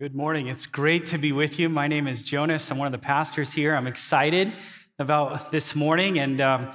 Good morning. It's great to be with you. My name is Jonas. I'm one of the pastors here. I'm excited about this morning. And um,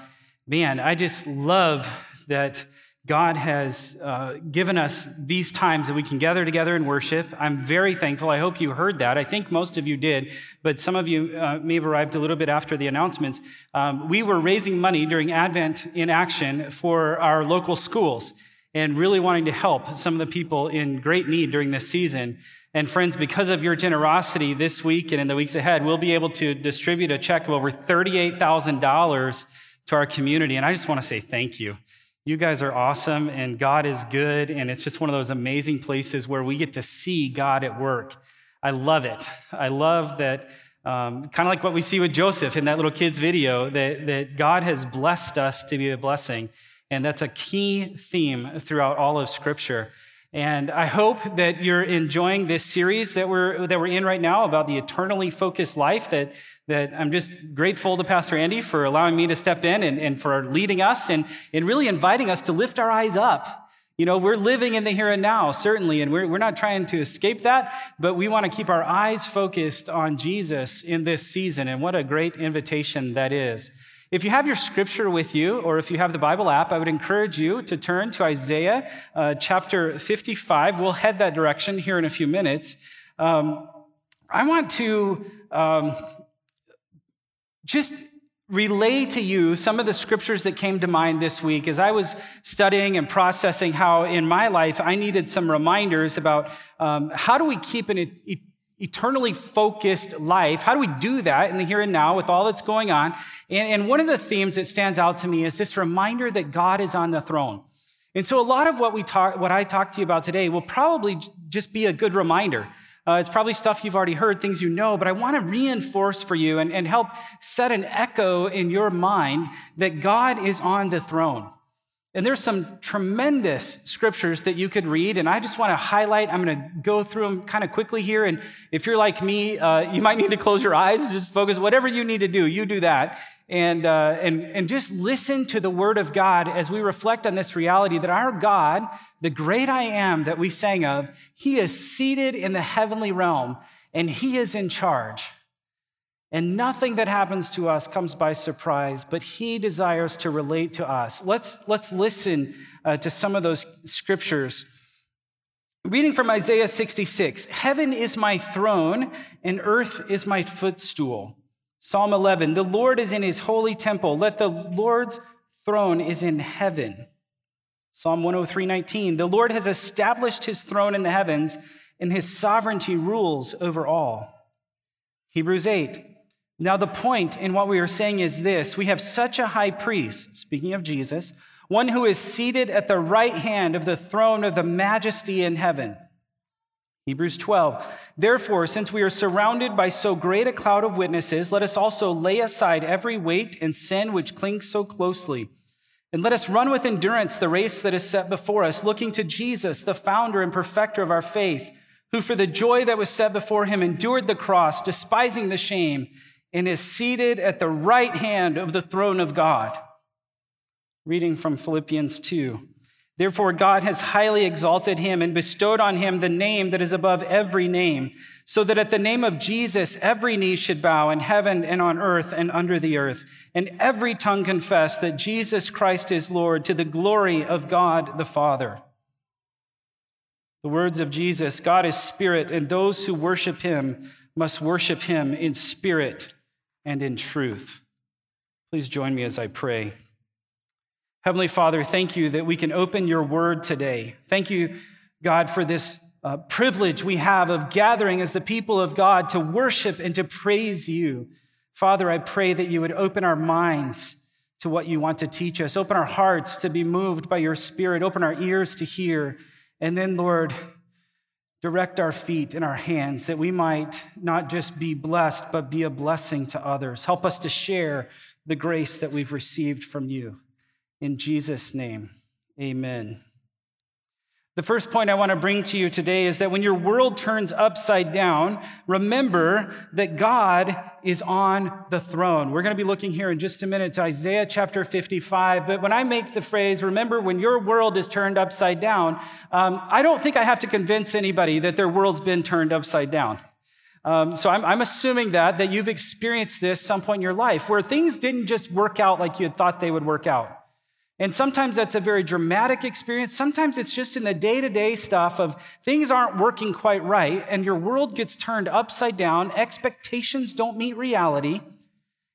man, I just love that God has uh, given us these times that we can gather together and worship. I'm very thankful. I hope you heard that. I think most of you did, but some of you uh, may have arrived a little bit after the announcements. Um, we were raising money during Advent in Action for our local schools and really wanting to help some of the people in great need during this season. And friends, because of your generosity this week and in the weeks ahead, we'll be able to distribute a check of over $38,000 to our community. And I just want to say thank you. You guys are awesome, and God is good, and it's just one of those amazing places where we get to see God at work. I love it. I love that, um, kind of like what we see with Joseph in that little kid's video, that, that God has blessed us to be a blessing. And that's a key theme throughout all of Scripture. And I hope that you're enjoying this series that we're, that we're in right now about the eternally focused life. That, that I'm just grateful to Pastor Andy for allowing me to step in and, and for leading us and, and really inviting us to lift our eyes up. You know, we're living in the here and now, certainly, and we're, we're not trying to escape that, but we want to keep our eyes focused on Jesus in this season. And what a great invitation that is. If you have your scripture with you, or if you have the Bible app, I would encourage you to turn to Isaiah uh, chapter 55. We'll head that direction here in a few minutes. Um, I want to um, just relay to you some of the scriptures that came to mind this week as I was studying and processing how in my life I needed some reminders about um, how do we keep an eternally focused life. How do we do that in the here and now with all that's going on? And, and, one of the themes that stands out to me is this reminder that God is on the throne. And so a lot of what we talk, what I talk to you about today will probably just be a good reminder. Uh, it's probably stuff you've already heard, things you know, but I want to reinforce for you and, and help set an echo in your mind that God is on the throne. And there's some tremendous scriptures that you could read, and I just want to highlight. I'm going to go through them kind of quickly here. And if you're like me, uh, you might need to close your eyes, just focus. Whatever you need to do, you do that, and uh, and and just listen to the Word of God as we reflect on this reality that our God, the great I Am that we sang of, He is seated in the heavenly realm, and He is in charge. And nothing that happens to us comes by surprise, but he desires to relate to us. Let's, let's listen uh, to some of those scriptures. Reading from Isaiah 66 Heaven is my throne, and earth is my footstool. Psalm 11 The Lord is in his holy temple. Let the Lord's throne is in heaven. Psalm 103 19 The Lord has established his throne in the heavens, and his sovereignty rules over all. Hebrews 8 now, the point in what we are saying is this we have such a high priest, speaking of Jesus, one who is seated at the right hand of the throne of the majesty in heaven. Hebrews 12. Therefore, since we are surrounded by so great a cloud of witnesses, let us also lay aside every weight and sin which clings so closely. And let us run with endurance the race that is set before us, looking to Jesus, the founder and perfecter of our faith, who for the joy that was set before him endured the cross, despising the shame and is seated at the right hand of the throne of God. Reading from Philippians 2. Therefore, God has highly exalted him and bestowed on him the name that is above every name, so that at the name of Jesus every knee should bow in heaven and on earth and under the earth, and every tongue confess that Jesus Christ is Lord to the glory of God the Father. The words of Jesus God is spirit, and those who worship him must worship him in spirit and in truth. Please join me as I pray. Heavenly Father, thank you that we can open your word today. Thank you, God, for this uh, privilege we have of gathering as the people of God to worship and to praise you. Father, I pray that you would open our minds to what you want to teach us, open our hearts to be moved by your spirit, open our ears to hear. And then, Lord, Direct our feet and our hands that we might not just be blessed, but be a blessing to others. Help us to share the grace that we've received from you. In Jesus' name, amen. The first point I want to bring to you today is that when your world turns upside down, remember that God is on the throne. We're going to be looking here in just a minute to Isaiah chapter 55. But when I make the phrase, remember when your world is turned upside down, um, I don't think I have to convince anybody that their world's been turned upside down. Um, so I'm, I'm assuming that, that you've experienced this some point in your life where things didn't just work out like you had thought they would work out. And sometimes that's a very dramatic experience. Sometimes it's just in the day to day stuff of things aren't working quite right, and your world gets turned upside down. Expectations don't meet reality.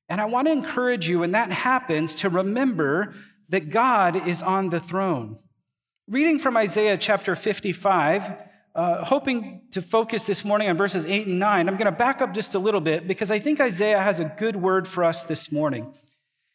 And I want to encourage you when that happens to remember that God is on the throne. Reading from Isaiah chapter 55, uh, hoping to focus this morning on verses 8 and 9, I'm going to back up just a little bit because I think Isaiah has a good word for us this morning.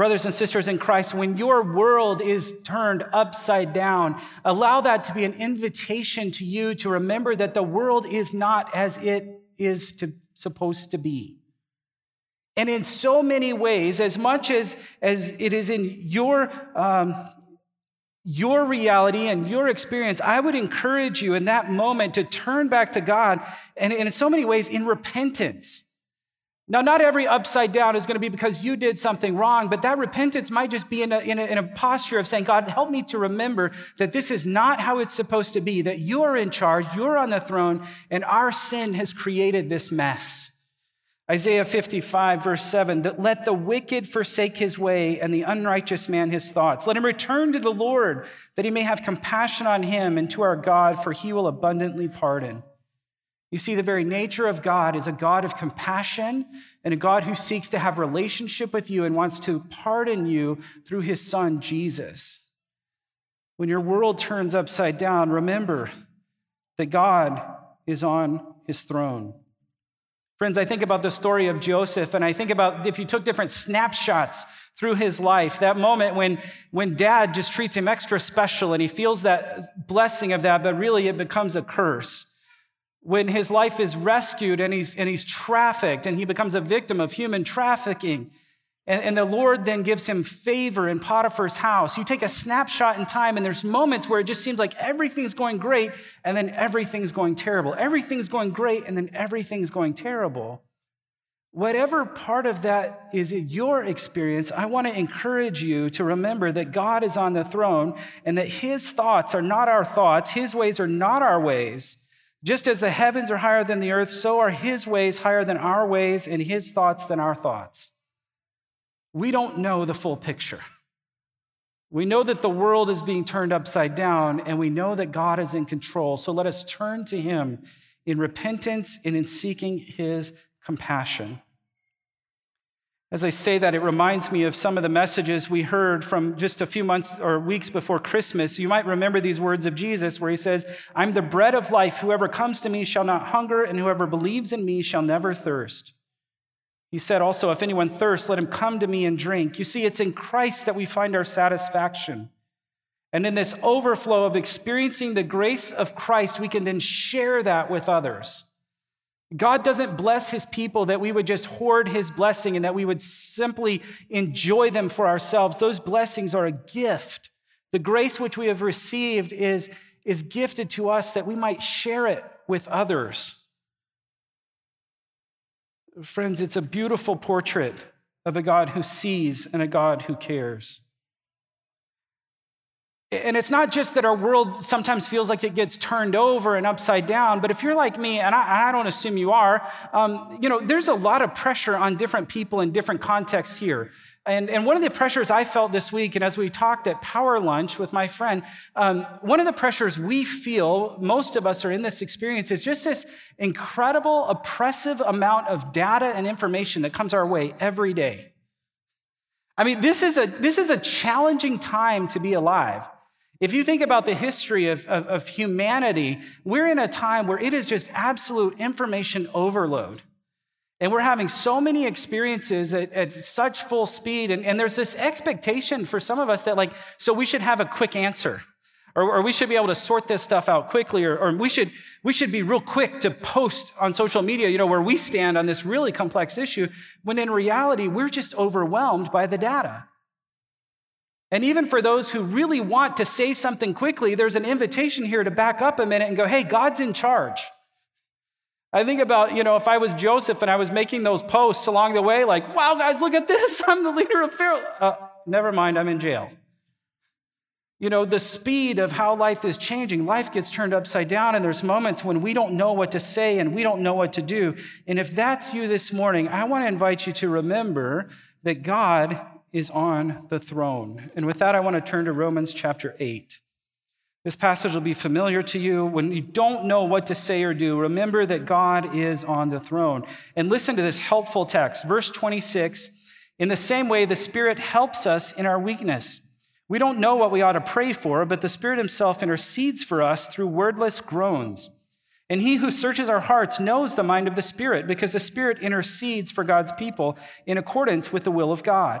Brothers and sisters in Christ, when your world is turned upside down, allow that to be an invitation to you to remember that the world is not as it is to, supposed to be. And in so many ways, as much as, as it is in your, um, your reality and your experience, I would encourage you in that moment to turn back to God and, and in so many ways in repentance. Now, not every upside down is going to be because you did something wrong, but that repentance might just be in a, in a, in a posture of saying, God, help me to remember that this is not how it's supposed to be, that you are in charge, you're on the throne, and our sin has created this mess. Isaiah 55, verse 7 that let the wicked forsake his way and the unrighteous man his thoughts. Let him return to the Lord, that he may have compassion on him and to our God, for he will abundantly pardon. You see, the very nature of God is a God of compassion and a God who seeks to have relationship with you and wants to pardon you through his son, Jesus. When your world turns upside down, remember that God is on his throne. Friends, I think about the story of Joseph, and I think about if you took different snapshots through his life, that moment when, when dad just treats him extra special and he feels that blessing of that, but really it becomes a curse when his life is rescued and he's, and he's trafficked and he becomes a victim of human trafficking. And, and, the Lord then gives him favor in Potiphar's house. You take a snapshot in time, and there's moments where it just seems like everything's going great, and then everything's going terrible. Everything's going great, and then everything's going terrible. Whatever part of that is in your experience, I want to encourage you to remember that God is on the throne and that his thoughts are not our thoughts, his ways are not our ways. Just as the heavens are higher than the earth, so are his ways higher than our ways, and his thoughts than our thoughts. We don't know the full picture. We know that the world is being turned upside down, and we know that God is in control. So let us turn to him in repentance and in seeking his compassion. As I say that, it reminds me of some of the messages we heard from just a few months or weeks before Christmas. You might remember these words of Jesus where he says, I'm the bread of life. Whoever comes to me shall not hunger, and whoever believes in me shall never thirst. He said also, If anyone thirsts, let him come to me and drink. You see, it's in Christ that we find our satisfaction. And in this overflow of experiencing the grace of Christ, we can then share that with others. God doesn't bless his people that we would just hoard his blessing and that we would simply enjoy them for ourselves. Those blessings are a gift. The grace which we have received is, is gifted to us that we might share it with others. Friends, it's a beautiful portrait of a God who sees and a God who cares. And it's not just that our world sometimes feels like it gets turned over and upside down, but if you're like me, and I, I don't assume you are, um, you know, there's a lot of pressure on different people in different contexts here. And, and one of the pressures I felt this week, and as we talked at Power Lunch with my friend, um, one of the pressures we feel, most of us are in this experience, is just this incredible, oppressive amount of data and information that comes our way every day. I mean, this is a, this is a challenging time to be alive. If you think about the history of, of, of, humanity, we're in a time where it is just absolute information overload. And we're having so many experiences at, at such full speed. And, and there's this expectation for some of us that, like, so we should have a quick answer. Or, or, we should be able to sort this stuff out quickly, or, or, we, should, we should be real quick to post on social media, you know, where we stand on this really complex issue, when in reality, we're just overwhelmed by the data. And even for those who really want to say something quickly, there's an invitation here to back up a minute and go, hey, God's in charge. I think about, you know, if I was Joseph and I was making those posts along the way, like, wow, guys, look at this. I'm the leader of Pharaoh. Uh, never mind, I'm in jail. You know, the speed of how life is changing, life gets turned upside down, and there's moments when we don't know what to say and we don't know what to do. And if that's you this morning, I want to invite you to remember that God is on the throne. And with that, I want to turn to Romans chapter 8. This passage will be familiar to you. When you don't know what to say or do, remember that God is on the throne. And listen to this helpful text, verse 26. In the same way, the Spirit helps us in our weakness. We don't know what we ought to pray for, but the Spirit Himself intercedes for us through wordless groans. And He who searches our hearts knows the mind of the Spirit, because the Spirit intercedes for God's people in accordance with the will of God.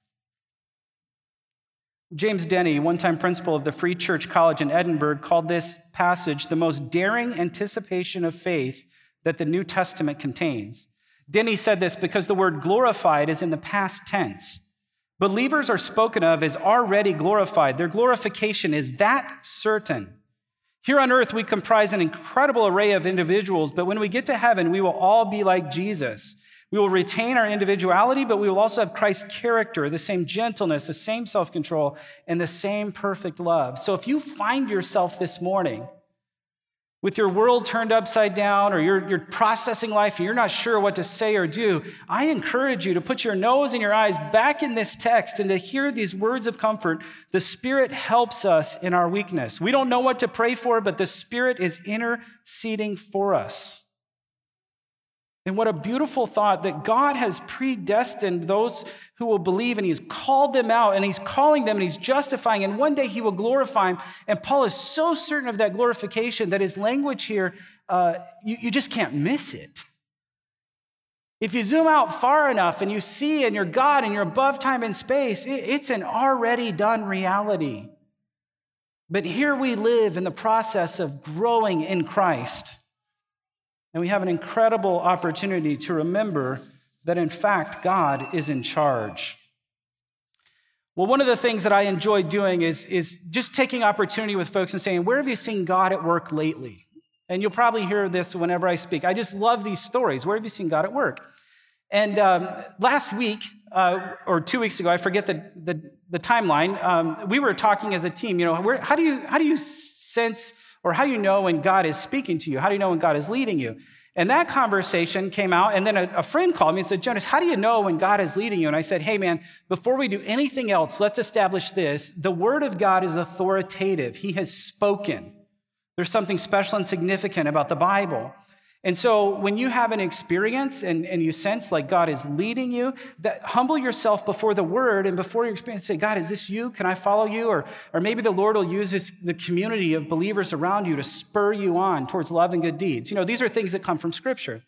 James Denney, one time principal of the Free Church College in Edinburgh, called this passage the most daring anticipation of faith that the New Testament contains. Denney said this because the word glorified is in the past tense. Believers are spoken of as already glorified. Their glorification is that certain. Here on earth, we comprise an incredible array of individuals, but when we get to heaven, we will all be like Jesus. We will retain our individuality, but we will also have Christ's character, the same gentleness, the same self control, and the same perfect love. So if you find yourself this morning with your world turned upside down or you're, you're processing life and you're not sure what to say or do, I encourage you to put your nose and your eyes back in this text and to hear these words of comfort. The Spirit helps us in our weakness. We don't know what to pray for, but the Spirit is interceding for us. And what a beautiful thought that God has predestined those who will believe and He's called them out and He's calling them and He's justifying, and one day He will glorify them. And Paul is so certain of that glorification that his language here, uh, you, you just can't miss it. If you zoom out far enough and you see and you're God and you're above time and space, it, it's an already done reality. But here we live in the process of growing in Christ. And we have an incredible opportunity to remember that, in fact, God is in charge. Well, one of the things that I enjoy doing is, is just taking opportunity with folks and saying, Where have you seen God at work lately? And you'll probably hear this whenever I speak. I just love these stories. Where have you seen God at work? And um, last week, uh, or two weeks ago, I forget the, the, the timeline, um, we were talking as a team. You know, where, how, do you, how do you sense or how do you know when God is speaking to you? How do you know when God is leading you? And that conversation came out, and then a, a, friend called me and said, Jonas, how do you know when God is leading you? And I said, hey, man, before we do anything else, let's establish this. The Word of God is authoritative, He has spoken. There's something special and significant about the Bible. And so when you have an experience and, and you sense like God is leading you, that humble yourself before the word and before your experience, say, God, is this you? Can I follow you? Or, or maybe the Lord will use this, the community of believers around you to spur you on towards love and good deeds. You know, these are things that come from Scripture.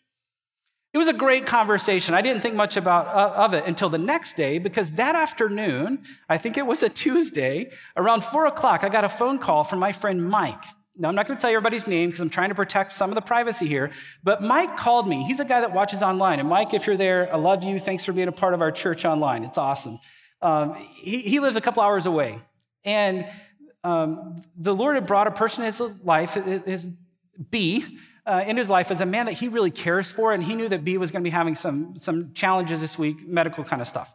It was a great conversation. I didn't think much about uh, of it until the next day because that afternoon, I think it was a Tuesday, around four o'clock, I got a phone call from my friend Mike. Now, I'm not going to tell you everybody's name because I'm trying to protect some of the privacy here, but Mike called me. He's a guy that watches online. And Mike, if you're there, I love you. Thanks for being a part of our church online. It's awesome. Um, he, he, lives a couple hours away. And um, the Lord had brought a person in his life, his B, uh, in his life as a man that he really cares for. And he knew that B was going to be having some, some challenges this week, medical kind of stuff.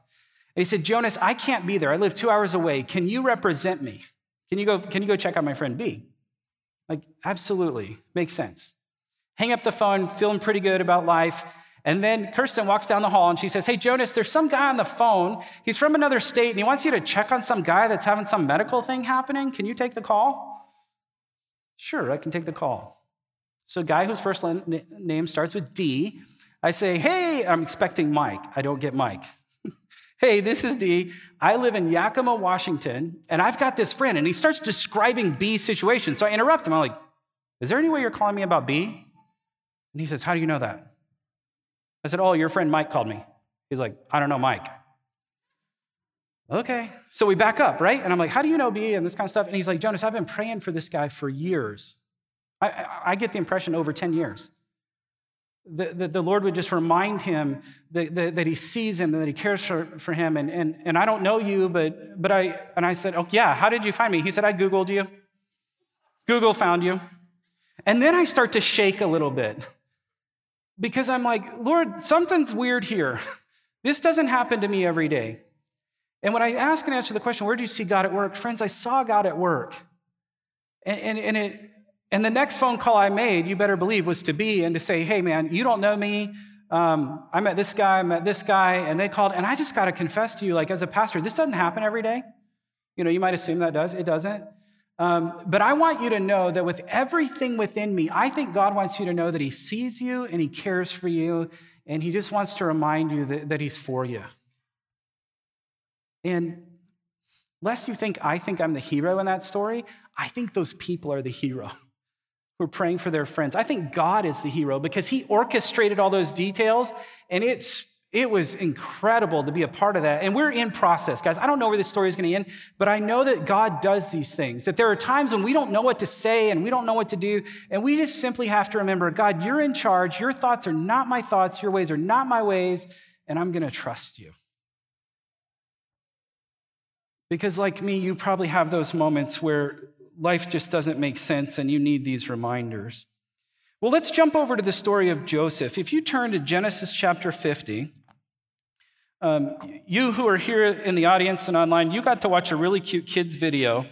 And he said, Jonas, I can't be there. I live two hours away. Can you represent me? Can you go, can you go check out my friend B? Like, absolutely, makes sense. Hang up the phone, feeling pretty good about life. And then Kirsten walks down the hall and she says, Hey, Jonas, there's some guy on the phone. He's from another state and he wants you to check on some guy that's having some medical thing happening. Can you take the call? Sure, I can take the call. So, guy whose first name starts with D, I say, Hey, I'm expecting Mike. I don't get Mike. Hey, this is D. I live in Yakima, Washington, and I've got this friend. And he starts describing B's situation. So I interrupt him. I'm like, Is there any way you're calling me about B? And he says, How do you know that? I said, Oh, your friend Mike called me. He's like, I don't know Mike. Okay. So we back up, right? And I'm like, How do you know B and this kind of stuff? And he's like, Jonas, I've been praying for this guy for years. I, I get the impression over 10 years. That the, Lord would just remind him that, that, that, he sees him and that he cares for, for him. And, and, and I don't know you, but, but I, and I said, Oh, yeah, how did you find me? He said, I Googled you. Google found you. And then I start to shake a little bit because I'm like, Lord, something's weird here. This doesn't happen to me every day. And when I ask and answer the question, where do you see God at work? Friends, I saw God at work. And, and, and, it, and the next phone call I made, you better believe, was to B and to say, hey, man, you don't know me. Um, I met this guy, I met this guy, and they called. And I just got to confess to you, like, as a pastor, this doesn't happen every day. You know, you might assume that does. It doesn't. Um, but I want you to know that with everything within me, I think God wants you to know that He sees you and He cares for you, and He just wants to remind you that, that He's for you. And lest you think I think I'm the hero in that story, I think those people are the hero who are praying for their friends. I think God is the hero because He orchestrated all those details, and it's it was incredible to be a part of that. And we're in process, guys. I don't know where this story is going to end, but I know that God does these things. That there are times when we don't know what to say and we don't know what to do. And we just simply have to remember God, you're in charge. Your thoughts are not my thoughts. Your ways are not my ways. And I'm going to trust you. Because, like me, you probably have those moments where life just doesn't make sense and you need these reminders. Well, let's jump over to the story of Joseph. If you turn to Genesis chapter 50, um, you who are here in the audience and online, you got to watch a really cute kids video.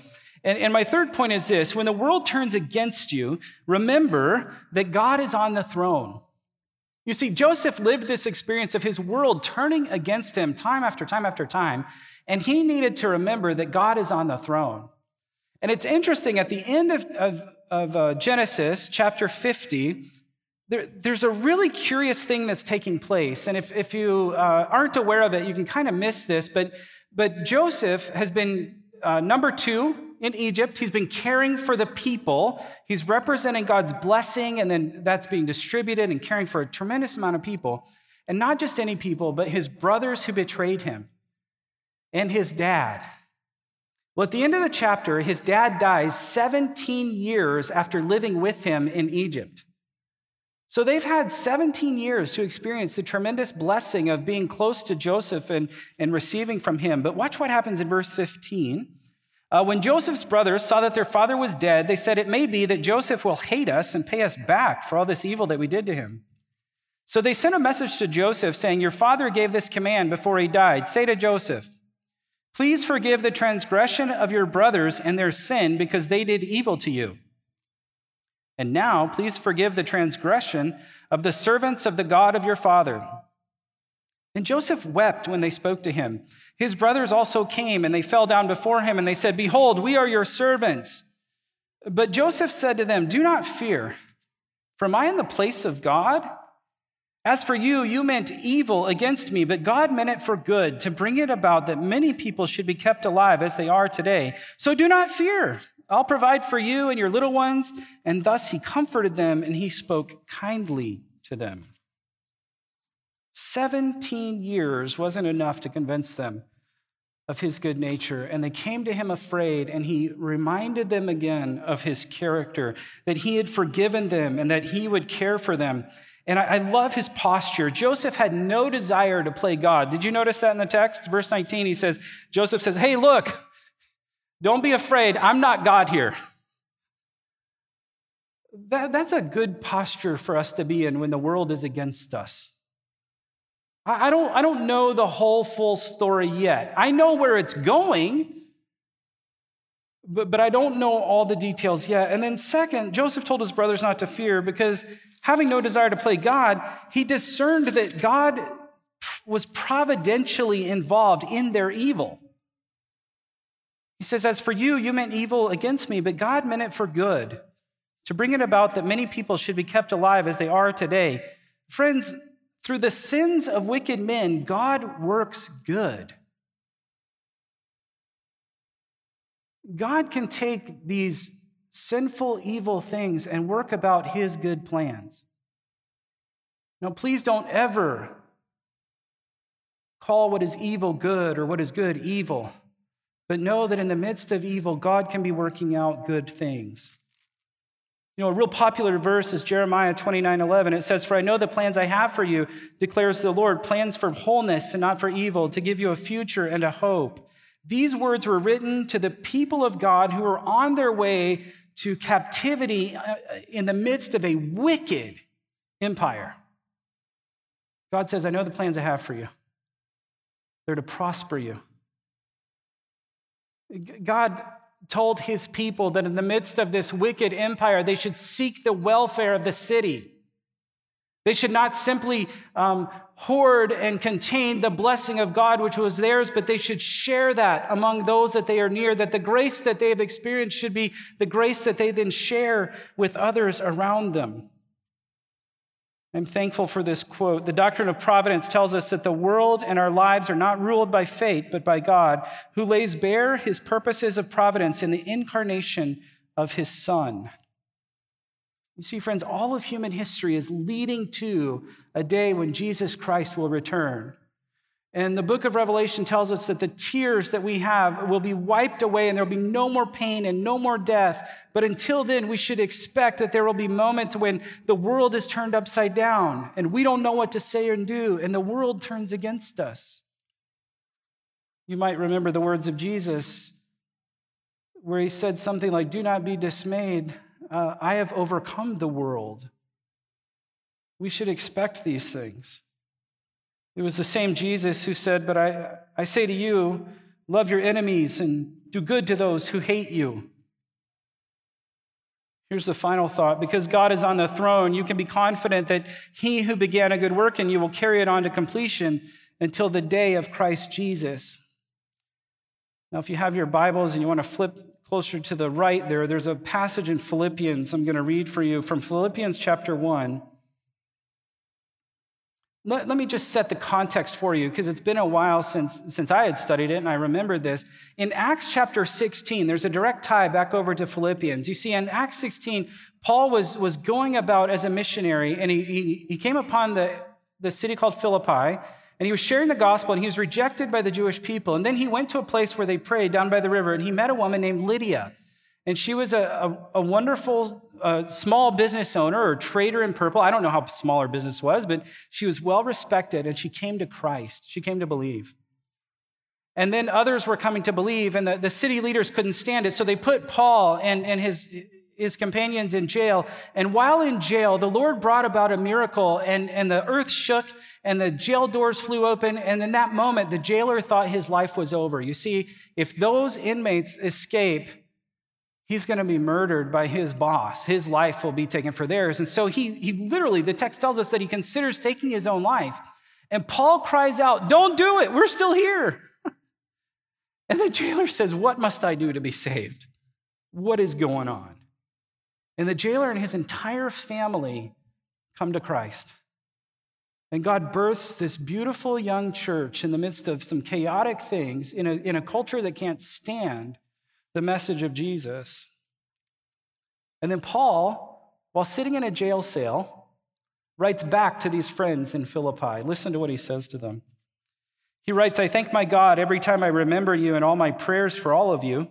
And, and my third point is this when the world turns against you, remember that God is on the throne. You see, Joseph lived this experience of his world turning against him time after time after time, and he needed to remember that God is on the throne. And it's interesting, at the end of, of, of uh, Genesis chapter 50, there, there's a really curious thing that's taking place. And if, if you uh, aren't aware of it, you can kind of miss this. But, but Joseph has been uh, number two in Egypt. He's been caring for the people. He's representing God's blessing, and then that's being distributed and caring for a tremendous amount of people. And not just any people, but his brothers who betrayed him and his dad. Well, at the end of the chapter, his dad dies 17 years after living with him in Egypt. So they've had 17 years to experience the tremendous blessing of being close to Joseph and, and receiving from him. But watch what happens in verse 15. Uh, when Joseph's brothers saw that their father was dead, they said, It may be that Joseph will hate us and pay us back for all this evil that we did to him. So they sent a message to Joseph saying, Your father gave this command before he died. Say to Joseph, Please forgive the transgression of your brothers and their sin because they did evil to you. And now, please forgive the transgression of the servants of the God of your father. And Joseph wept when they spoke to him. His brothers also came, and they fell down before him, and they said, Behold, we are your servants. But Joseph said to them, Do not fear, for am I in the place of God? As for you, you meant evil against me, but God meant it for good, to bring it about that many people should be kept alive as they are today. So do not fear. I'll provide for you and your little ones. And thus he comforted them and he spoke kindly to them. 17 years wasn't enough to convince them of his good nature. And they came to him afraid, and he reminded them again of his character, that he had forgiven them and that he would care for them. And I, love his posture. Joseph had no desire to play God. Did you notice that in the text? Verse 19, he says, Joseph says, Hey, look, don't be afraid. I'm not God here. That, that's a good posture for us to be in when the world is against us. I, I, don't, I don't know the whole full story yet. I know where it's going, but, but I don't know all the details yet. And then, second, Joseph told his brothers not to fear because having no desire to play God, he discerned that God was providentially involved in their evil. He says, As for you, you meant evil against me, but God meant it for good, to bring it about that many people should be kept alive as they are today. Friends, through the sins of wicked men, God works good. God can take these sinful, evil things and work about his good plans. Now, please don't ever call what is evil good or what is good evil, but know that in the midst of evil, God can be working out good things. You know, a real popular verse is Jeremiah 29 11. It says, For I know the plans I have for you, declares the Lord, plans for wholeness and not for evil, to give you a future and a hope. These words were written to the people of God who were on their way to captivity uh, in the midst of a wicked empire. God says, I know the plans I have for you. They're to prosper you. God told his people that in the midst of this wicked empire, they should seek the welfare of the city. They should not simply um, hoard and contain the blessing of God which was theirs, but they should share that among those that they are near, that the grace that they have experienced should be the grace that they then share with others around them. I'm thankful for this quote. The doctrine of providence tells us that the world and our lives are not ruled by fate, but by God, who lays bare his purposes of providence in the incarnation of his Son. You see, friends, all of human history is leading to a day when Jesus Christ will return. And the book of Revelation tells us that the tears that we have will be wiped away and there will be no more pain and no more death. But until then, we should expect that there will be moments when the world is turned upside down and we don't know what to say and do, and the world turns against us. You might remember the words of Jesus where he said something like, Do not be dismayed uh, I have overcome the world. We should expect these things. It was the same Jesus who said, But I, I say to you, love your enemies and do good to those who hate you. Here's the final thought because God is on the throne, you can be confident that he who began a good work in you will carry it on to completion until the day of Christ Jesus. Now, if you have your Bibles and you want to flip closer to the right there, there's a passage in Philippians I'm going to read for you from Philippians chapter 1. Let, let me just set the context for you because it's been a while since, since I had studied it and I remembered this. In Acts chapter 16, there's a direct tie back over to Philippians. You see, in Acts 16, Paul was, was going about as a missionary and he, he, he came upon the, the city called Philippi. And he was sharing the gospel and he was rejected by the Jewish people. And then he went to a place where they prayed down by the river and he met a woman named Lydia. And she was a, a, a wonderful uh, small business owner or trader in purple. I don't know how small her business was, but she was well respected and she came to Christ. She came to believe. And then others were coming to believe, and the, the city leaders couldn't stand it. So they put Paul and, and his, his companions in jail. And while in jail, the Lord brought about a miracle, and, and the earth shook, and the jail doors flew open. And in that moment, the jailer thought his life was over. You see, if those inmates escape, he's going to be murdered by his boss. His life will be taken for theirs. And so he, he literally, the text tells us that he considers taking his own life. And Paul cries out, Don't do it, we're still here. and the jailer says, What must I do to be saved? What is going on? And the jailer and his entire family come to Christ. And God births this beautiful young church in the midst of some chaotic things in a, in a culture that can't stand the message of Jesus. And then Paul, while sitting in a jail cell, writes back to these friends in Philippi. Listen to what he says to them. He writes, I thank my God every time I remember you and all my prayers for all of you.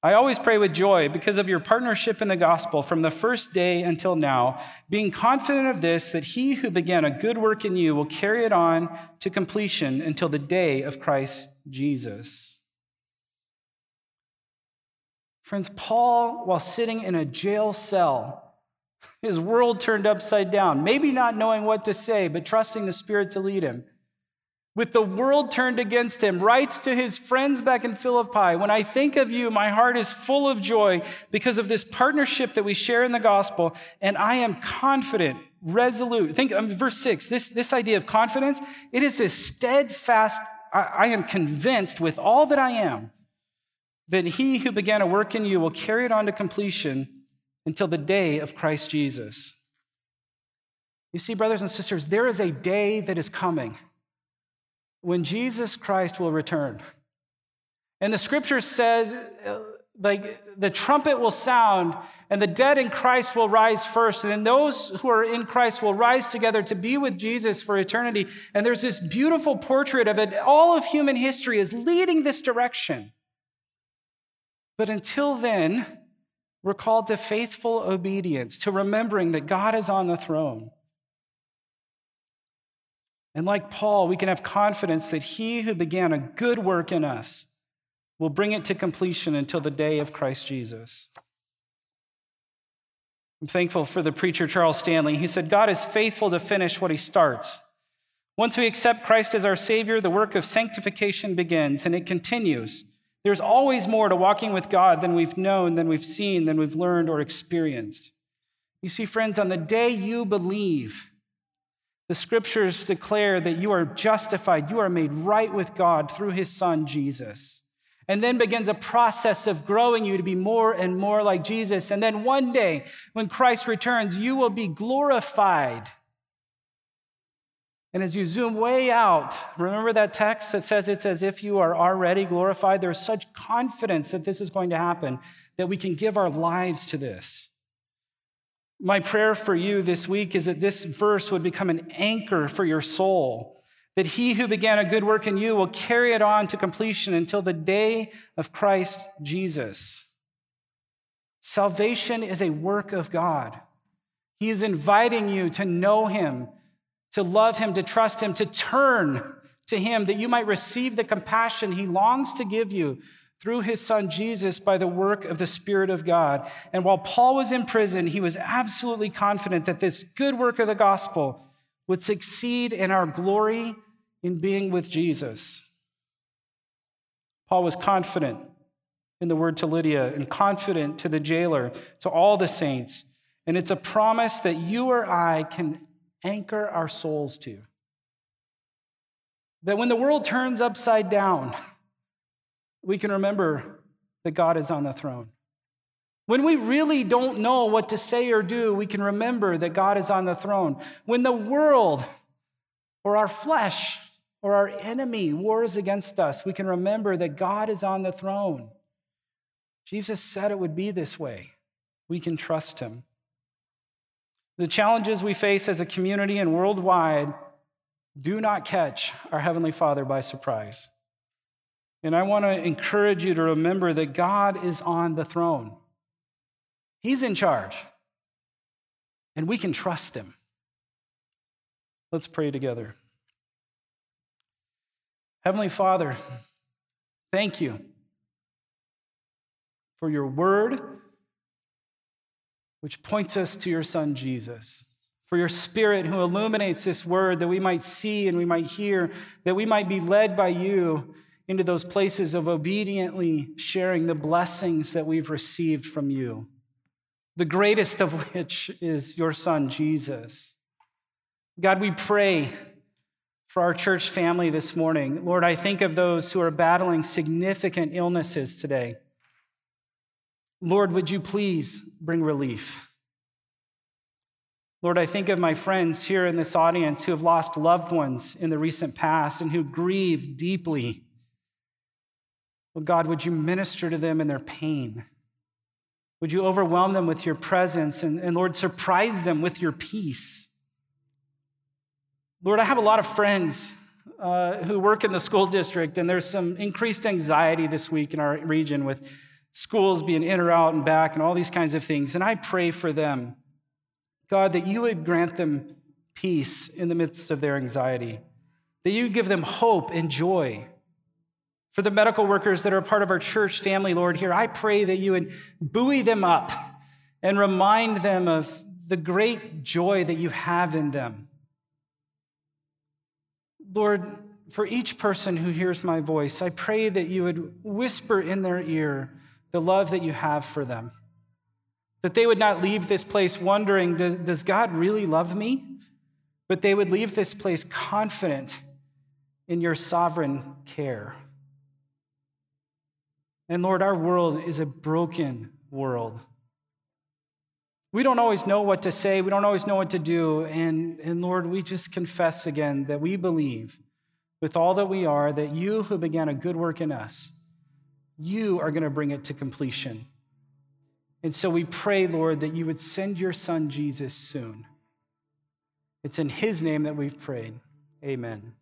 I always pray with joy because of your partnership in the gospel from the first day until now, being confident of this, that he who began a good work in you will carry it on to completion until the day of Christ Jesus. Friends, Paul, while sitting in a jail cell, his world turned upside down, maybe not knowing what to say, but trusting the Spirit to lead him. With the world turned against him, writes to his friends back in Philippi When I think of you, my heart is full of joy because of this partnership that we share in the gospel, and I am confident, resolute. Think um, verse six, this, this idea of confidence, it is this steadfast, I, I am convinced with all that I am that he who began a work in you will carry it on to completion until the day of Christ Jesus. You see, brothers and sisters, there is a day that is coming when Jesus Christ will return. And the scripture says, like, the trumpet will sound, and the dead in Christ will rise first, and then those who are in Christ will rise together to be with Jesus for eternity. And there's this beautiful portrait of it. All of human history is leading this direction. But until then, we're called to faithful obedience, to remembering that God is on the throne. And like Paul, we can have confidence that he who began a good work in us will bring it to completion until the day of Christ Jesus. I'm thankful for the preacher Charles Stanley. He said, God is faithful to finish what he starts. Once we accept Christ as our Savior, the work of sanctification begins and it continues. There's always more to walking with God than we've known, than we've seen, than we've learned or experienced. You see, friends, on the day you believe, the scriptures declare that you are justified, you are made right with God through his son, Jesus. And then begins a process of growing you to be more and more like Jesus. And then one day, when Christ returns, you will be glorified. And as you zoom way out, remember that text that says it's as if you are already glorified? There's such confidence that this is going to happen that we can give our lives to this. My prayer for you this week is that this verse would become an anchor for your soul, that he who began a good work in you will carry it on to completion until the day of Christ Jesus. Salvation is a work of God. He is inviting you to know him, to love him, to trust him, to turn to him, that you might receive the compassion he longs to give you through his son Jesus by the work of the Spirit of God. And while Paul was in prison, he was absolutely confident that this good work of the gospel would succeed in our glory in being with Jesus. Paul was confident in the word to Lydia and confident to the jailer, to all the saints. And it's a promise that you or I can anchor our souls to. That when the world turns upside down, we can remember that God is on the throne. When we really don't know what to say or do, we can remember that God is on the throne. When the world or our flesh or our enemy wars against us, we can remember that God is on the throne. Jesus said it would be this way. We can trust him. The challenges we face as a community and worldwide do not catch our Heavenly Father by surprise. And I want to encourage you to remember that God is on the throne. He's in charge, and we can trust Him. Let's pray together. Heavenly Father, thank you for your word, which points us to your Son, Jesus. For your Spirit who illuminates this word that we might see and we might hear, that we might be led by you into those places of obediently sharing the blessings that we've received from you, the greatest of which is your Son, Jesus. God, we pray for our church family this morning. Lord, I think of those who are battling significant illnesses today. Lord, would you please bring relief? Lord, I think of my friends here in this audience who have lost loved ones in the recent past and who grieve deeply well, God, would you minister to them in their pain? Would you overwhelm them with your presence and, and, Lord, surprise them with your peace? Lord, I have a lot of friends uh, who work in the school district, and there's some increased anxiety this week in our region with schools being in or out and back and all these kinds of things. And I pray for them, God, that you would grant them peace in the midst of their anxiety, that you give them hope and joy. For the medical workers that are part of our church family, Lord, here, I pray that you would buoy them up and remind them of the great joy that you have in them. Lord, for each person who hears my voice, I pray that you would whisper in their ear the love that you have for them. That they would not leave this place wondering, does God really love me? But they would leave this place confident in your sovereign care. And Lord, our world is a broken world. We don't always know what to say, we don't always know what to do. And, and Lord, we just confess again that we believe with all that we are that you who began a good work in us, you are going to bring it to completion. And so we pray, Lord, that you would send your son Jesus soon. It's in his name that we've prayed. Amen.